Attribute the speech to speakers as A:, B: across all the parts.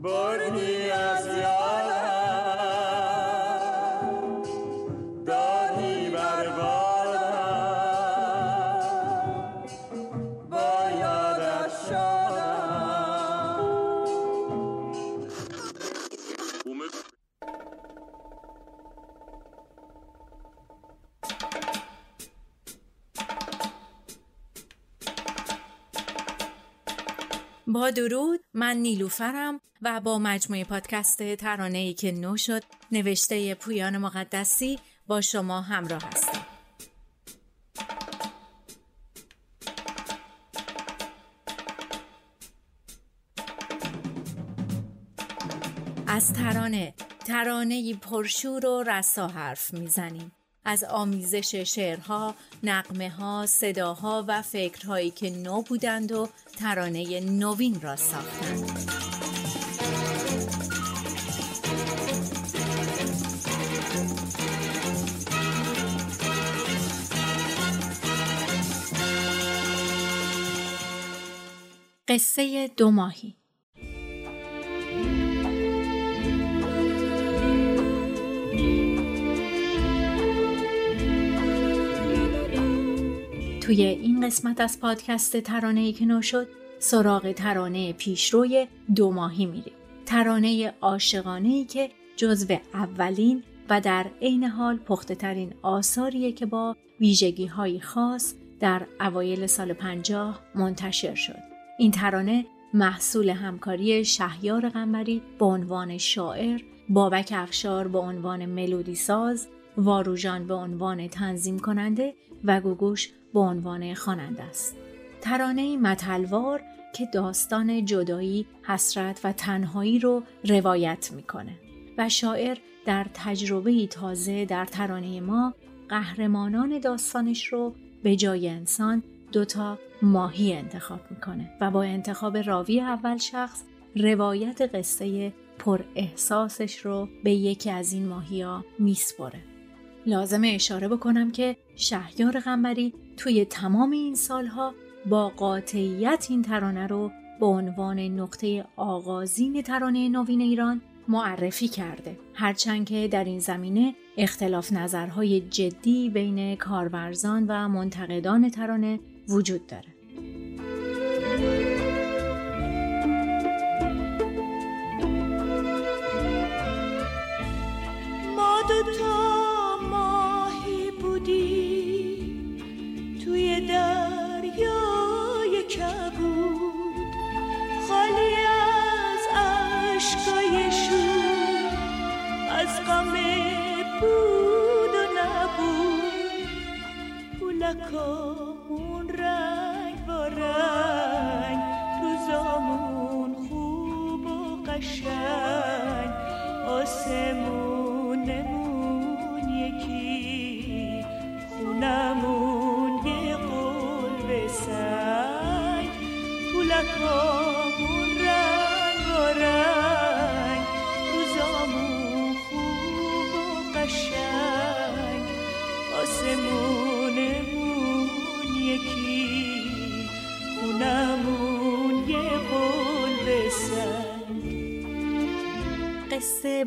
A: But he has. the با
B: درود من نیلوفرم و با مجموعه پادکست ترانه ای که نو شد نوشته پویان مقدسی با شما همراه هستم. از ترانه ترانه پرشور و رسا حرف می‌زنیم. از آمیزش شعرها، نقمه ها، صداها و فکرهایی که نو بودند و ترانه نوین را ساختند. قصه دو ماهی توی این قسمت از پادکست ترانه ای که نو شد سراغ ترانه پیشروی دو ماهی میریم. ترانه عاشقانه ای که جزو اولین و در عین حال پخته ترین آثاریه که با ویژگی های خاص در اوایل سال پنجاه منتشر شد. این ترانه محصول همکاری شهیار قمری به عنوان شاعر، بابک افشار به عنوان ملودی ساز، واروژان به عنوان تنظیم کننده و گوگوش به عنوان خواننده است. ترانه متلوار که داستان جدایی، حسرت و تنهایی رو روایت می‌کنه و شاعر در تجربه تازه در ترانه ما قهرمانان داستانش رو به جای انسان دوتا ماهی انتخاب می‌کنه و با انتخاب راوی اول شخص روایت قصه پر احساسش رو به یکی از این ماهی ها میسپره. لازمه اشاره بکنم که شهیار غنبری توی تمام این سالها با قاطعیت این ترانه رو به عنوان نقطه آغازین ترانه نوین ایران معرفی کرده. هرچند که در این زمینه اختلاف نظرهای جدی بین کارورزان و منتقدان ترانه وجود داره.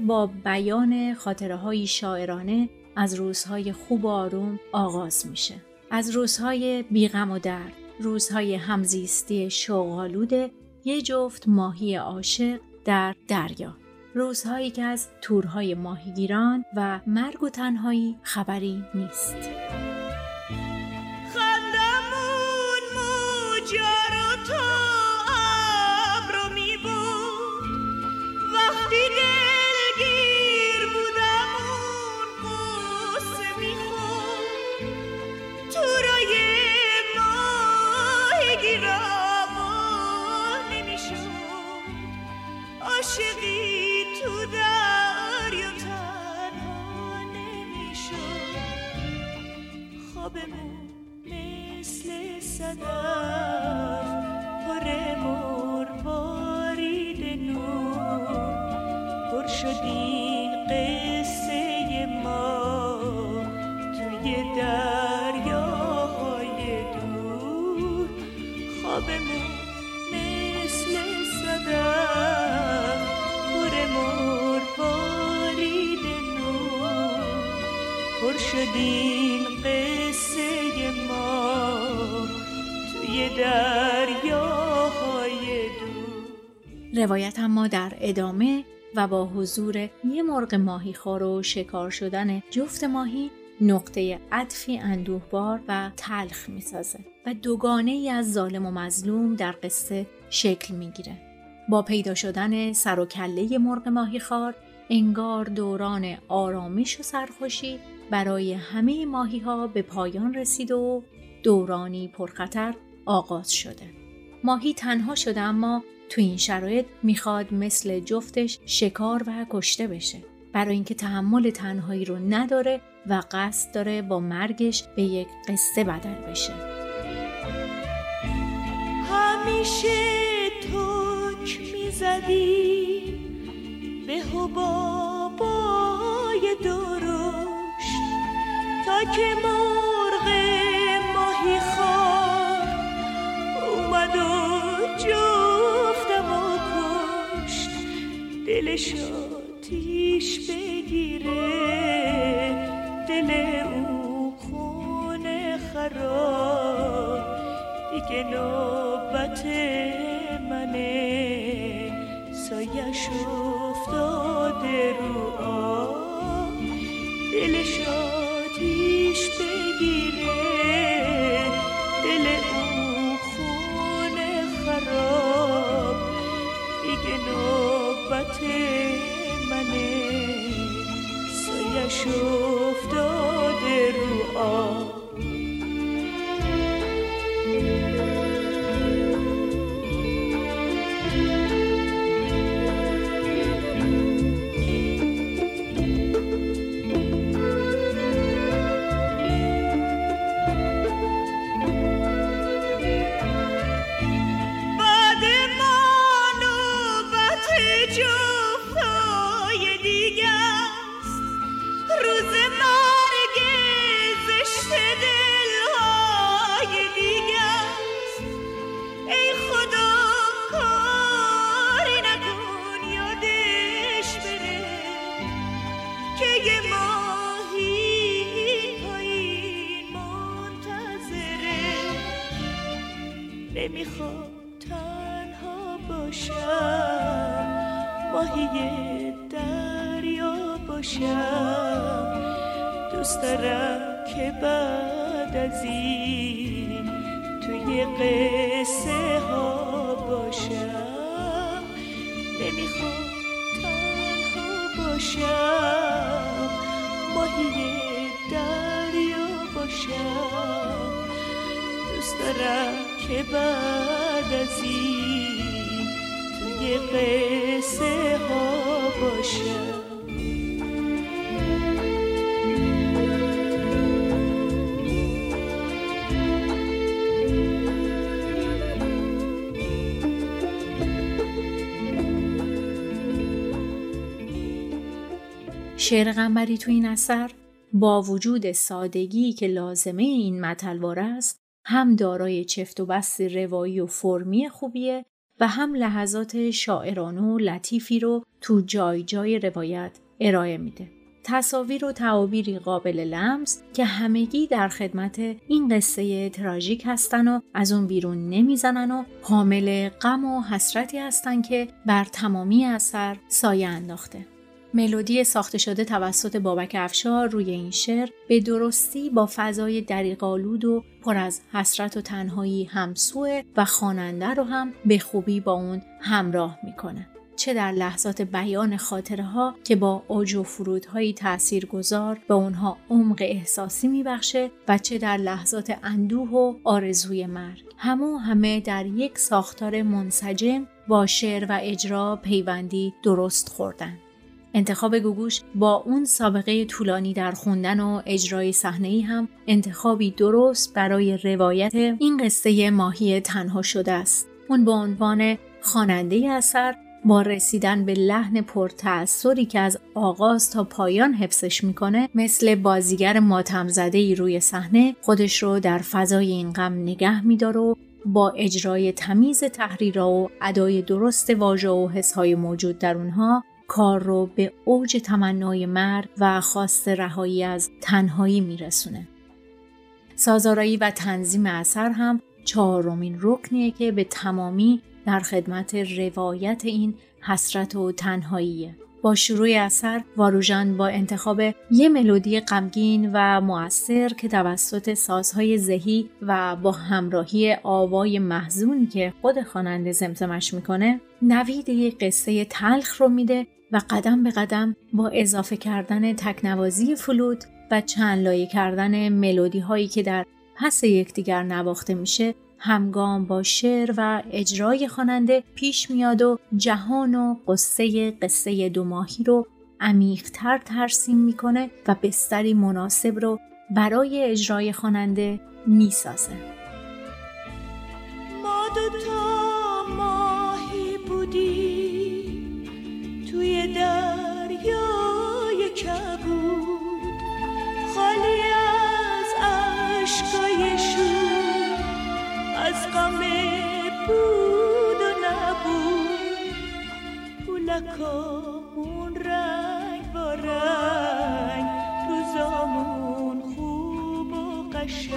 C: با
B: بیان خاطره های شاعرانه از روزهای خوب و آروم آغاز میشه. از روزهای بیغم و درد، روزهای همزیستی شوقالود یه جفت ماهی عاشق در دریا. روزهایی که از تورهای ماهیگیران و مرگ و تنهایی خبری نیست.
C: صدف پر مروارید نور پر شد این قصه ما. توی دریاهای دور. خواب بمون مثل صدف پر مر بارید نور پر شد این قصه ما. دریاهای دور
B: روایت اما در ادامه و با حضور یه مرغ ماهیخوار و شکار شدن جفت ماهی نقطه عطفی اندوهبار و تلخ می‌سازه و دوگانه ای از ظالم و مظلوم در قصه شکل می‌گیره. با پیدا شدن سر و کله مرغ ماهیخوار انگار دوران آرامش و سرخوشی برای همه ماهی ها به پایان رسید و دورانی پرخطر آغاز شده. ماهی تنها شده اما تو این شرایط می‌خواد مثل جفتش شکار و کشته بشه. برای اینکه تحمل تنهایی رو نداره و قصد داره با مرگش به یک قصه بدل بشه.
C: همیشه توک می‌زدی به حبابای درشت تا که مرغ دلش آتیش بگیره. دل او خونه خراب. دیگه نوبت منه. سایش افتاده رو آب. باشم دوست دارم که بعد از این توی قصه ها باشم. نمی‌خوام تنها باشم. ماهی دریا باشم. دوست دارم که بعد از این توی قصه ها باشم.
B: شعر قنبری تو این اثر با وجود سادگی که لازمه این متلوار است هم دارای چفت و بست روایی و فرمی خوبیه و هم لحظات شاعرانه و لطیفی رو تو جای جای روایت ارائه میده. تصاویر و تعابیری قابل لمس که همگی در خدمت این قصه تراژیک هستن و از اون بیرون نمی‌زنن و حامل غم و حسرتی هستن که بر تمامی اثر سایه انداخته. ملودی ساخته شده توسط بابک افشار روی این شعر به درستی با فضای دریقالود و پر از حسرت و تنهایی همسوه و خواننده رو هم به خوبی با اون همراه می‌کنه. چه در لحظات بیان خاطره ها که با اوج و فرودهایی تأثیر گذار به اونها عمق احساسی میبخشه و چه در لحظات اندوه و آرزوی مرگ همو همه در یک ساختار منسجم با شعر و اجرا پیوندی درست خوردن انتخاب گوگوش با اون سابقه طولانی در خوندن و اجرای صحنه‌ای هم انتخابی درست برای روایت این قصه ماهی تنها شده است. اون به عنوان خواننده اثر با رسیدن به لحن پرتأثری که از آغاز تا پایان حفظش می‌کنه مثل بازیگر ماتم زده ای روی صحنه خودش رو در فضای این غم نگه میداره و با اجرای تمیز تحریرها و ادای درست واژه و حسهای موجود در اونها کار رو به اوج تمنای مرگ و خواست رهایی از تنهایی میرسونه. سازارایی و تنظیم اثر هم چهارمین رکنیه که به تمامی در خدمت روایت این حسرت و تنهاییه. با شروع اثر واروژان با انتخاب یه ملودی غمگین و مؤثر که توسط سازهای ذهی و با همراهی آوای محزونی که خود خواننده زمزمش می‌کنه نوید یک قصه تلخ رو میده و قدم به قدم با اضافه کردن تکنوازی فلوت و چند لایه کردن ملودی هایی که در پس یکدیگر نواخته میشه همگام با شعر و اجرای خواننده پیش میاد و جهان و قصه قصه دو ماهی رو عمیقتر ترسیم می‌کنه و بستری مناسب رو برای اجرای خواننده می‌سازه.
C: و